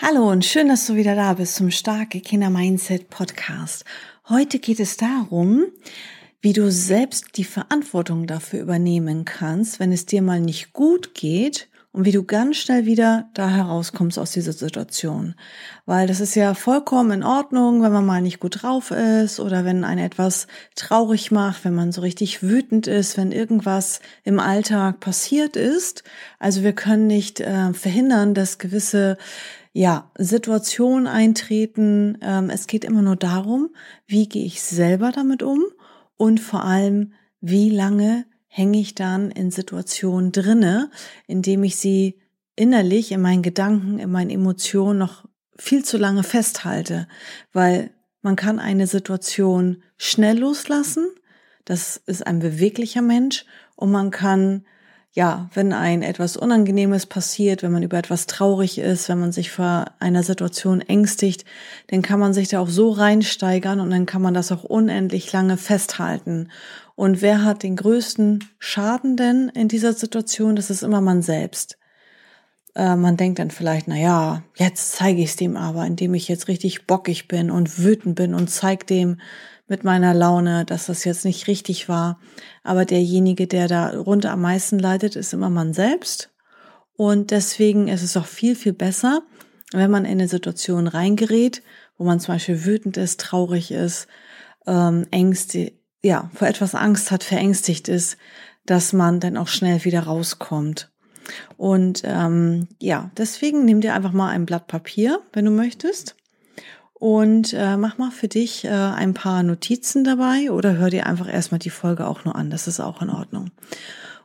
Hallo und schön, dass du wieder da bist zum Starke Kinder Mindset Podcast. Heute geht es darum, wie du selbst die Verantwortung dafür übernehmen kannst, wenn es dir mal nicht gut geht und wie du ganz schnell wieder da herauskommst aus dieser Situation. Weil das ist ja vollkommen in Ordnung, wenn man mal nicht gut drauf ist oder wenn einen etwas traurig macht, wenn man so richtig wütend ist, wenn irgendwas im Alltag passiert ist. Also wir können nicht äh, verhindern, dass gewisse ja, Situationen eintreten. Ähm, es geht immer nur darum, wie gehe ich selber damit um und vor allem, wie lange hänge ich dann in Situationen drinne, indem ich sie innerlich in meinen Gedanken, in meinen Emotionen noch viel zu lange festhalte, weil man kann eine Situation schnell loslassen, das ist ein beweglicher Mensch und man kann ja, wenn ein etwas Unangenehmes passiert, wenn man über etwas traurig ist, wenn man sich vor einer Situation ängstigt, dann kann man sich da auch so reinsteigern und dann kann man das auch unendlich lange festhalten. Und wer hat den größten Schaden denn in dieser Situation? Das ist immer man selbst. Äh, man denkt dann vielleicht, na ja, jetzt zeige ich es dem aber, indem ich jetzt richtig bockig bin und wütend bin und zeig dem, mit meiner Laune, dass das jetzt nicht richtig war. Aber derjenige, der da runter am meisten leidet, ist immer man selbst. Und deswegen ist es auch viel, viel besser, wenn man in eine Situation reingerät, wo man zum Beispiel wütend ist, traurig ist, ähm, Ängste, ja, vor etwas Angst hat, verängstigt ist, dass man dann auch schnell wieder rauskommt. Und ähm, ja, deswegen nimm dir einfach mal ein Blatt Papier, wenn du möchtest, und äh, mach mal für dich äh, ein paar Notizen dabei oder hör dir einfach erstmal die Folge auch nur an. Das ist auch in Ordnung.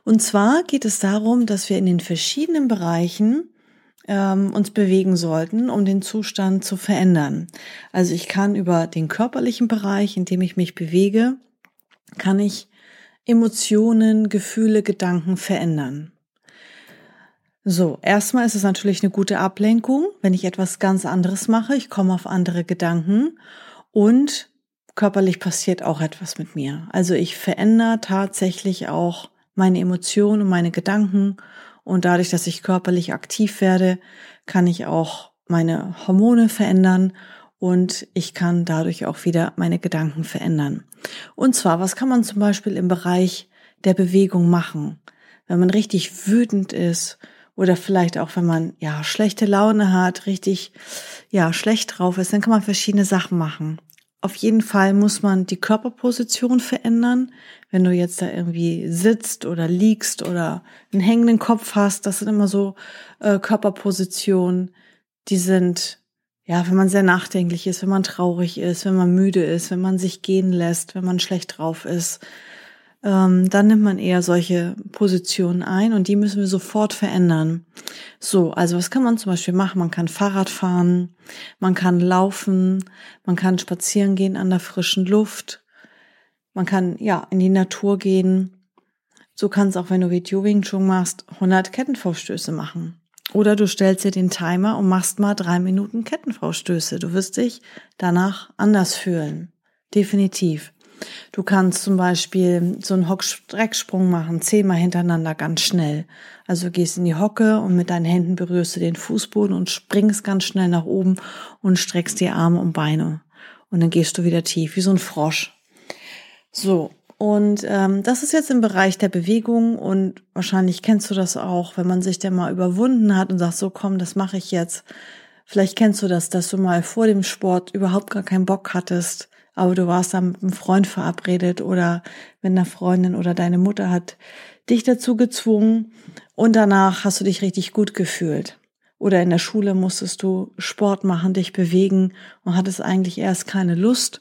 Und zwar geht es darum, dass wir in den verschiedenen Bereichen ähm, uns bewegen sollten, um den Zustand zu verändern. Also ich kann über den körperlichen Bereich, in dem ich mich bewege, kann ich Emotionen, Gefühle, Gedanken verändern. So, erstmal ist es natürlich eine gute Ablenkung, wenn ich etwas ganz anderes mache. Ich komme auf andere Gedanken und körperlich passiert auch etwas mit mir. Also ich verändere tatsächlich auch meine Emotionen und meine Gedanken und dadurch, dass ich körperlich aktiv werde, kann ich auch meine Hormone verändern und ich kann dadurch auch wieder meine Gedanken verändern. Und zwar, was kann man zum Beispiel im Bereich der Bewegung machen? Wenn man richtig wütend ist oder vielleicht auch, wenn man ja schlechte Laune hat, richtig ja schlecht drauf ist, dann kann man verschiedene Sachen machen. Auf jeden Fall muss man die Körperposition verändern. Wenn du jetzt da irgendwie sitzt oder liegst oder einen hängenden Kopf hast, das sind immer so äh, Körperpositionen, die sind ja, wenn man sehr nachdenklich ist, wenn man traurig ist, wenn man müde ist, wenn man sich gehen lässt, wenn man schlecht drauf ist, ähm, dann nimmt man eher solche Positionen ein und die müssen wir sofort verändern. So, also was kann man zum Beispiel machen? Man kann Fahrrad fahren, man kann laufen, man kann spazieren gehen an der frischen Luft, man kann ja in die Natur gehen. So kannst auch, wenn du Video Wing Chun machst, 100 Kettenvorstöße machen. Oder du stellst dir den Timer und machst mal drei Minuten Kettenvorstöße. Du wirst dich danach anders fühlen. Definitiv. Du kannst zum Beispiel so einen Hockstrecksprung machen, zehnmal hintereinander ganz schnell. Also gehst in die Hocke und mit deinen Händen berührst du den Fußboden und springst ganz schnell nach oben und streckst die Arme und Beine. Und dann gehst du wieder tief, wie so ein Frosch. So, und ähm, das ist jetzt im Bereich der Bewegung und wahrscheinlich kennst du das auch, wenn man sich dann mal überwunden hat und sagt, so komm, das mache ich jetzt. Vielleicht kennst du das, dass du mal vor dem Sport überhaupt gar keinen Bock hattest, aber du warst dann mit einem Freund verabredet oder mit einer Freundin oder deine Mutter hat dich dazu gezwungen und danach hast du dich richtig gut gefühlt. Oder in der Schule musstest du Sport machen, dich bewegen und hattest eigentlich erst keine Lust.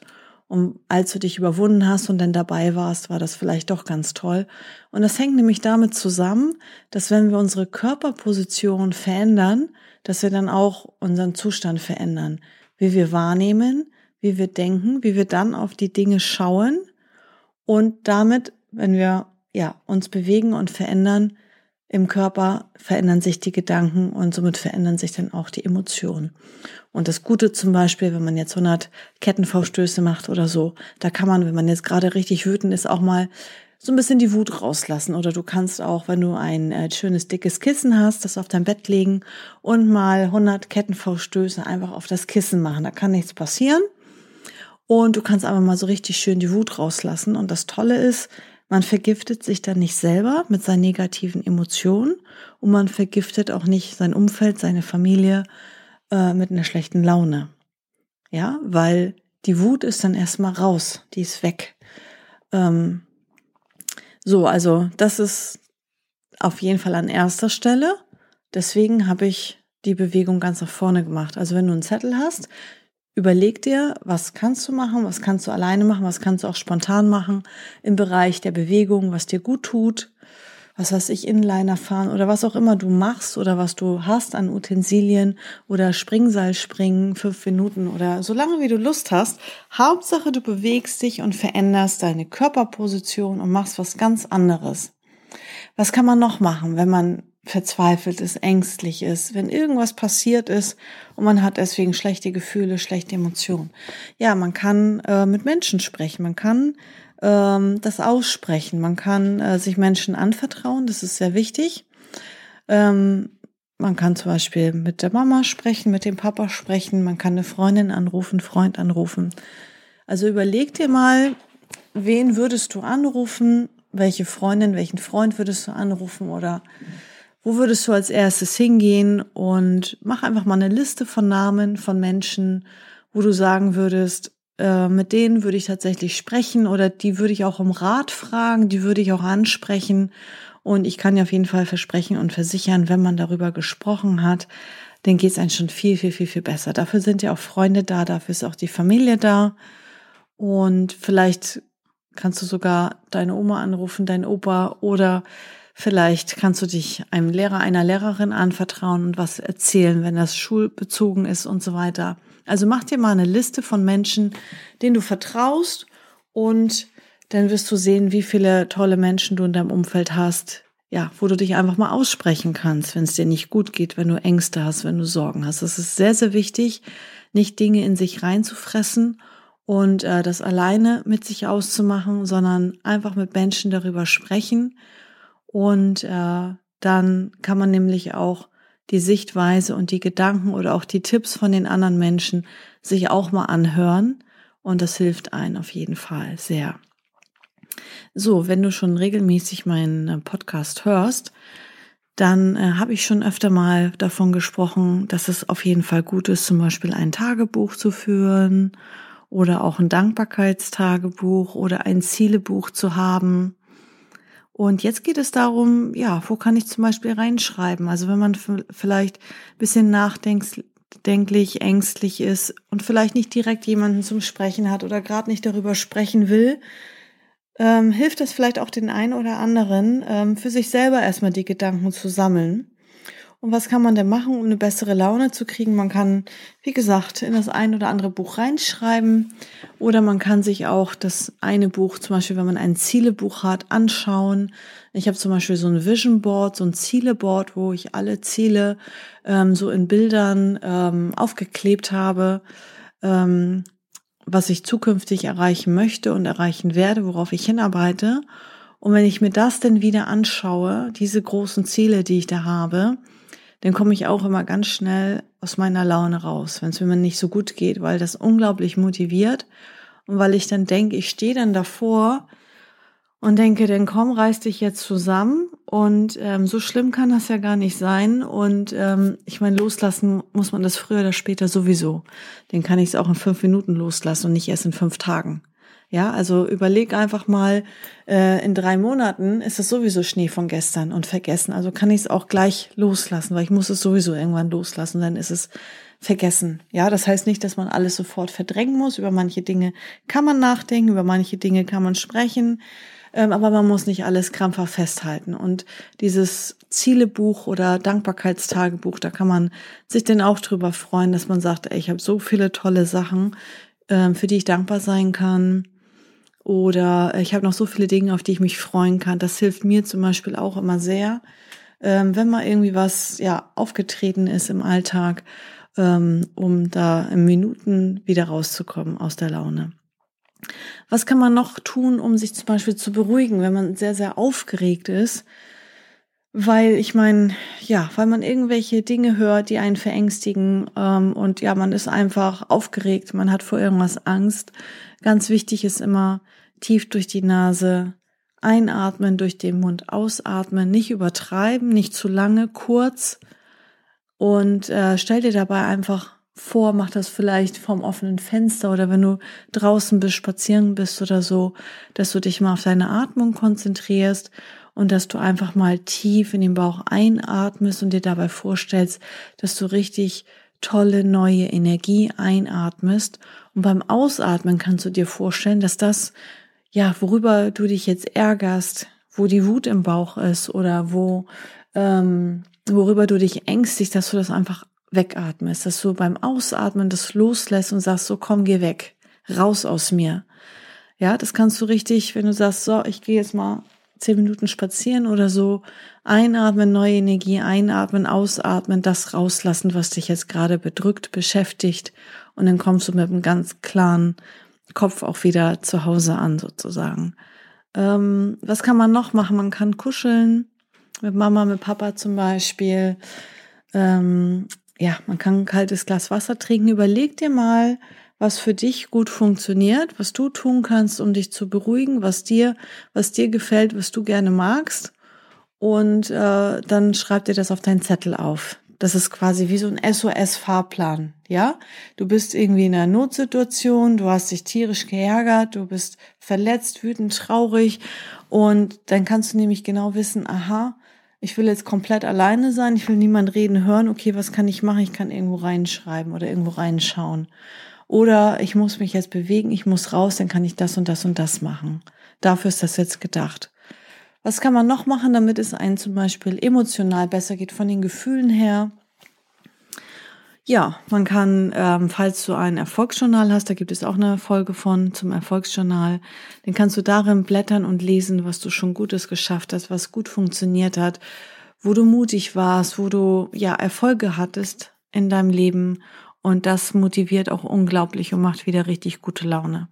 Und als du dich überwunden hast und dann dabei warst, war das vielleicht doch ganz toll. Und das hängt nämlich damit zusammen, dass wenn wir unsere Körperposition verändern, dass wir dann auch unseren Zustand verändern. wie wir wahrnehmen, wie wir denken, wie wir dann auf die Dinge schauen und damit, wenn wir ja uns bewegen und verändern, im Körper verändern sich die Gedanken und somit verändern sich dann auch die Emotionen. Und das Gute zum Beispiel, wenn man jetzt 100 Kettenvorstöße macht oder so, da kann man, wenn man jetzt gerade richtig wütend ist, auch mal so ein bisschen die Wut rauslassen. Oder du kannst auch, wenn du ein äh, schönes dickes Kissen hast, das auf dein Bett legen und mal 100 Kettenvorstöße einfach auf das Kissen machen. Da kann nichts passieren. Und du kannst einfach mal so richtig schön die Wut rauslassen. Und das Tolle ist, man vergiftet sich dann nicht selber mit seinen negativen Emotionen und man vergiftet auch nicht sein Umfeld, seine Familie äh, mit einer schlechten Laune. Ja, weil die Wut ist dann erstmal raus, die ist weg. Ähm, so, also das ist auf jeden Fall an erster Stelle. Deswegen habe ich die Bewegung ganz nach vorne gemacht. Also wenn du einen Zettel hast, überleg dir, was kannst du machen, was kannst du alleine machen, was kannst du auch spontan machen im Bereich der Bewegung, was dir gut tut, was weiß ich, Inliner fahren oder was auch immer du machst oder was du hast an Utensilien oder Springseil springen, fünf Minuten oder so lange wie du Lust hast. Hauptsache du bewegst dich und veränderst deine Körperposition und machst was ganz anderes. Was kann man noch machen, wenn man verzweifelt ist, ängstlich ist, wenn irgendwas passiert ist und man hat deswegen schlechte Gefühle, schlechte Emotionen. Ja, man kann äh, mit Menschen sprechen, man kann ähm, das aussprechen, man kann äh, sich Menschen anvertrauen, das ist sehr wichtig. Ähm, man kann zum Beispiel mit der Mama sprechen, mit dem Papa sprechen, man kann eine Freundin anrufen, Freund anrufen. Also überleg dir mal, wen würdest du anrufen, welche Freundin, welchen Freund würdest du anrufen oder wo würdest du als erstes hingehen und mach einfach mal eine Liste von Namen von Menschen, wo du sagen würdest, äh, mit denen würde ich tatsächlich sprechen oder die würde ich auch um Rat fragen, die würde ich auch ansprechen. Und ich kann ja auf jeden Fall versprechen und versichern, wenn man darüber gesprochen hat, dann geht es einem schon viel, viel, viel, viel besser. Dafür sind ja auch Freunde da, dafür ist auch die Familie da. Und vielleicht kannst du sogar deine Oma anrufen, dein Opa oder Vielleicht kannst du dich einem Lehrer, einer Lehrerin anvertrauen und was erzählen, wenn das schulbezogen ist und so weiter. Also mach dir mal eine Liste von Menschen, denen du vertraust und dann wirst du sehen, wie viele tolle Menschen du in deinem Umfeld hast, ja, wo du dich einfach mal aussprechen kannst, wenn es dir nicht gut geht, wenn du Ängste hast, wenn du Sorgen hast. Es ist sehr, sehr wichtig, nicht Dinge in sich reinzufressen und äh, das alleine mit sich auszumachen, sondern einfach mit Menschen darüber sprechen, und äh, dann kann man nämlich auch die Sichtweise und die Gedanken oder auch die Tipps von den anderen Menschen sich auch mal anhören. Und das hilft einen auf jeden Fall sehr. So, wenn du schon regelmäßig meinen äh, Podcast hörst, dann äh, habe ich schon öfter mal davon gesprochen, dass es auf jeden Fall gut ist, zum Beispiel ein Tagebuch zu führen oder auch ein Dankbarkeitstagebuch oder ein Zielebuch zu haben. Und jetzt geht es darum, ja, wo kann ich zum Beispiel reinschreiben? Also wenn man vielleicht ein bisschen nachdenklich, ängstlich ist und vielleicht nicht direkt jemanden zum Sprechen hat oder gerade nicht darüber sprechen will, ähm, hilft es vielleicht auch den einen oder anderen, ähm, für sich selber erstmal die Gedanken zu sammeln und was kann man denn machen, um eine bessere Laune zu kriegen? Man kann, wie gesagt, in das ein oder andere Buch reinschreiben oder man kann sich auch das eine Buch, zum Beispiel, wenn man ein Zielebuch hat, anschauen. Ich habe zum Beispiel so ein Vision Board, so ein Zieleboard, wo ich alle Ziele ähm, so in Bildern ähm, aufgeklebt habe, ähm, was ich zukünftig erreichen möchte und erreichen werde, worauf ich hinarbeite. Und wenn ich mir das denn wieder anschaue, diese großen Ziele, die ich da habe, dann komme ich auch immer ganz schnell aus meiner Laune raus, wenn es mir nicht so gut geht, weil das unglaublich motiviert und weil ich dann denke, ich stehe dann davor und denke, dann komm, reiß dich jetzt zusammen und ähm, so schlimm kann das ja gar nicht sein und ähm, ich meine, loslassen muss man das früher oder später sowieso. Den kann ich es auch in fünf Minuten loslassen und nicht erst in fünf Tagen. Ja, also überleg einfach mal, äh, in drei Monaten ist es sowieso Schnee von gestern und vergessen. Also kann ich es auch gleich loslassen, weil ich muss es sowieso irgendwann loslassen, dann ist es vergessen. Ja, das heißt nicht, dass man alles sofort verdrängen muss. Über manche Dinge kann man nachdenken, über manche Dinge kann man sprechen. ähm, aber man muss nicht alles krampfhaft festhalten. Und dieses Zielebuch oder Dankbarkeitstagebuch, da kann man sich denn auch drüber freuen, dass man sagt, ey, ich habe so viele tolle Sachen, ähm, für die ich dankbar sein kann. Oder ich habe noch so viele Dinge, auf die ich mich freuen kann. Das hilft mir zum Beispiel auch immer sehr, ähm, wenn mal irgendwie was ja aufgetreten ist im Alltag, ähm, um da in Minuten wieder rauszukommen aus der Laune. Was kann man noch tun, um sich zum Beispiel zu beruhigen, wenn man sehr, sehr aufgeregt ist? Weil ich meine, ja, weil man irgendwelche Dinge hört, die einen verängstigen ähm, und ja, man ist einfach aufgeregt, man hat vor irgendwas Angst. Ganz wichtig ist immer tief durch die Nase einatmen, durch den Mund ausatmen, nicht übertreiben, nicht zu lange, kurz und äh, stell dir dabei einfach vor, mach das vielleicht vom offenen Fenster oder wenn du draußen bist, spazieren bist oder so, dass du dich mal auf deine Atmung konzentrierst und dass du einfach mal tief in den Bauch einatmest und dir dabei vorstellst, dass du richtig tolle neue Energie einatmest. Und beim Ausatmen kannst du dir vorstellen, dass das, ja, worüber du dich jetzt ärgerst, wo die Wut im Bauch ist oder wo, ähm, worüber du dich ängstigst, dass du das einfach wegatmest, dass du beim Ausatmen das loslässt und sagst, so komm, geh weg, raus aus mir. Ja, das kannst du richtig, wenn du sagst, so, ich gehe jetzt mal zehn Minuten spazieren oder so, einatmen, neue Energie, einatmen, ausatmen, das rauslassen, was dich jetzt gerade bedrückt, beschäftigt und dann kommst du mit einem ganz klaren Kopf auch wieder zu Hause an, sozusagen. Ähm, was kann man noch machen? Man kann kuscheln, mit Mama, mit Papa zum Beispiel. Ähm, ja, man kann ein kaltes Glas Wasser trinken. Überleg dir mal, was für dich gut funktioniert, was du tun kannst, um dich zu beruhigen, was dir, was dir gefällt, was du gerne magst. Und äh, dann schreib dir das auf deinen Zettel auf. Das ist quasi wie so ein SOS-Fahrplan, ja? Du bist irgendwie in einer Notsituation, du hast dich tierisch geärgert, du bist verletzt, wütend, traurig und dann kannst du nämlich genau wissen, aha, ich will jetzt komplett alleine sein, ich will niemand reden hören, okay, was kann ich machen? Ich kann irgendwo reinschreiben oder irgendwo reinschauen. Oder ich muss mich jetzt bewegen, ich muss raus, dann kann ich das und das und das machen. Dafür ist das jetzt gedacht. Was kann man noch machen, damit es einem zum Beispiel emotional besser geht von den Gefühlen her? Ja, man kann, ähm, falls du ein Erfolgsjournal hast, da gibt es auch eine Folge von zum Erfolgsjournal, dann kannst du darin blättern und lesen, was du schon Gutes geschafft hast, was gut funktioniert hat, wo du mutig warst, wo du ja Erfolge hattest in deinem Leben und das motiviert auch unglaublich und macht wieder richtig gute Laune.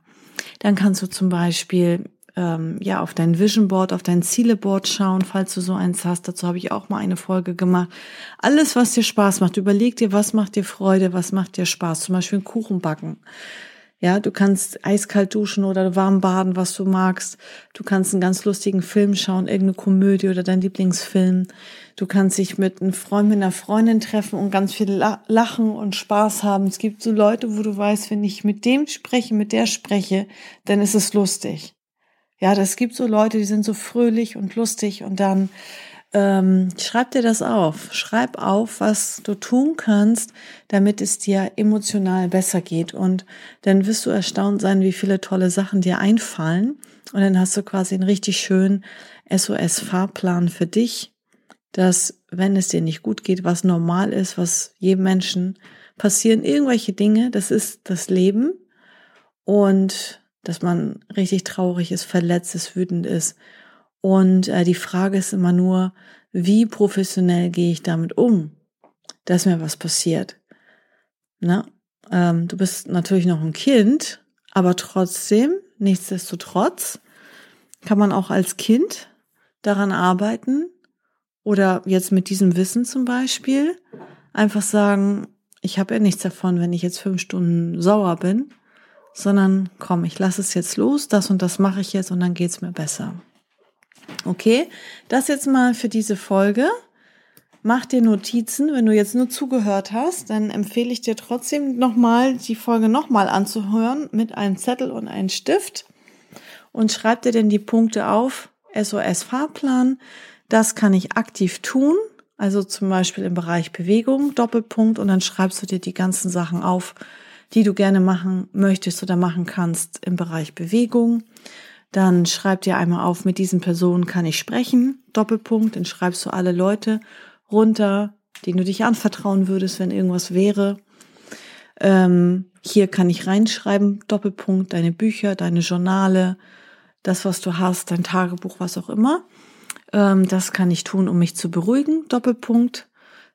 Dann kannst du zum Beispiel ähm, ja auf dein Vision Board, auf dein Zieleboard schauen, falls du so eins hast. Dazu habe ich auch mal eine Folge gemacht. Alles, was dir Spaß macht, überleg dir, was macht dir Freude, was macht dir Spaß. Zum Beispiel Kuchen backen. Ja, du kannst eiskalt duschen oder warm baden, was du magst. Du kannst einen ganz lustigen Film schauen, irgendeine Komödie oder dein Lieblingsfilm. Du kannst dich mit einem Freund, mit einer Freundin treffen und ganz viel lachen und Spaß haben. Es gibt so Leute, wo du weißt, wenn ich mit dem spreche, mit der spreche, dann ist es lustig. Ja, das gibt so Leute, die sind so fröhlich und lustig und dann ähm, schreib dir das auf. Schreib auf, was du tun kannst, damit es dir emotional besser geht. Und dann wirst du erstaunt sein, wie viele tolle Sachen dir einfallen. Und dann hast du quasi einen richtig schönen SOS-Fahrplan für dich, dass, wenn es dir nicht gut geht, was normal ist, was jedem Menschen passieren, irgendwelche Dinge, das ist das Leben. Und dass man richtig traurig ist, verletzt ist, wütend ist. Und äh, die Frage ist immer nur, wie professionell gehe ich damit um, dass mir was passiert. Na, ähm, du bist natürlich noch ein Kind, aber trotzdem, nichtsdestotrotz, kann man auch als Kind daran arbeiten oder jetzt mit diesem Wissen zum Beispiel einfach sagen, ich habe ja nichts davon, wenn ich jetzt fünf Stunden sauer bin sondern komm, ich lasse es jetzt los, das und das mache ich jetzt und dann geht's mir besser. Okay, das jetzt mal für diese Folge. Mach dir Notizen. Wenn du jetzt nur zugehört hast, dann empfehle ich dir trotzdem nochmal die Folge nochmal anzuhören mit einem Zettel und einem Stift und schreib dir denn die Punkte auf. SOS Fahrplan. Das kann ich aktiv tun. Also zum Beispiel im Bereich Bewegung, Doppelpunkt, und dann schreibst du dir die ganzen Sachen auf, die du gerne machen möchtest oder machen kannst im Bereich Bewegung. Dann schreib dir einmal auf, mit diesen Personen kann ich sprechen, Doppelpunkt, dann schreibst du alle Leute runter, denen du dich anvertrauen würdest, wenn irgendwas wäre. Ähm, hier kann ich reinschreiben, Doppelpunkt, deine Bücher, deine Journale, das, was du hast, dein Tagebuch, was auch immer. Ähm, das kann ich tun, um mich zu beruhigen, Doppelpunkt.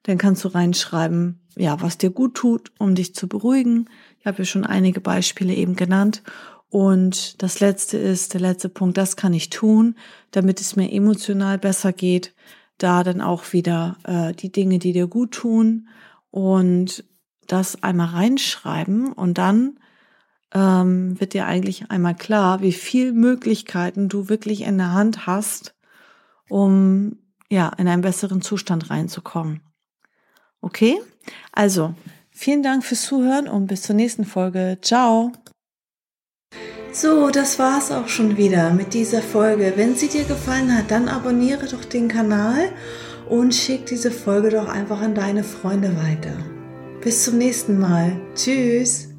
Dann kannst du reinschreiben, ja, was dir gut tut, um dich zu beruhigen. Ich habe ja schon einige Beispiele eben genannt. Und das letzte ist, der letzte Punkt, das kann ich tun, damit es mir emotional besser geht. Da dann auch wieder äh, die Dinge, die dir gut tun und das einmal reinschreiben und dann ähm, wird dir eigentlich einmal klar, wie viel Möglichkeiten du wirklich in der Hand hast, um ja in einen besseren Zustand reinzukommen. Okay? Also, vielen Dank fürs Zuhören und bis zur nächsten Folge. Ciao! So, das war's auch schon wieder mit dieser Folge. Wenn sie dir gefallen hat, dann abonniere doch den Kanal und schick diese Folge doch einfach an deine Freunde weiter. Bis zum nächsten Mal. Tschüss!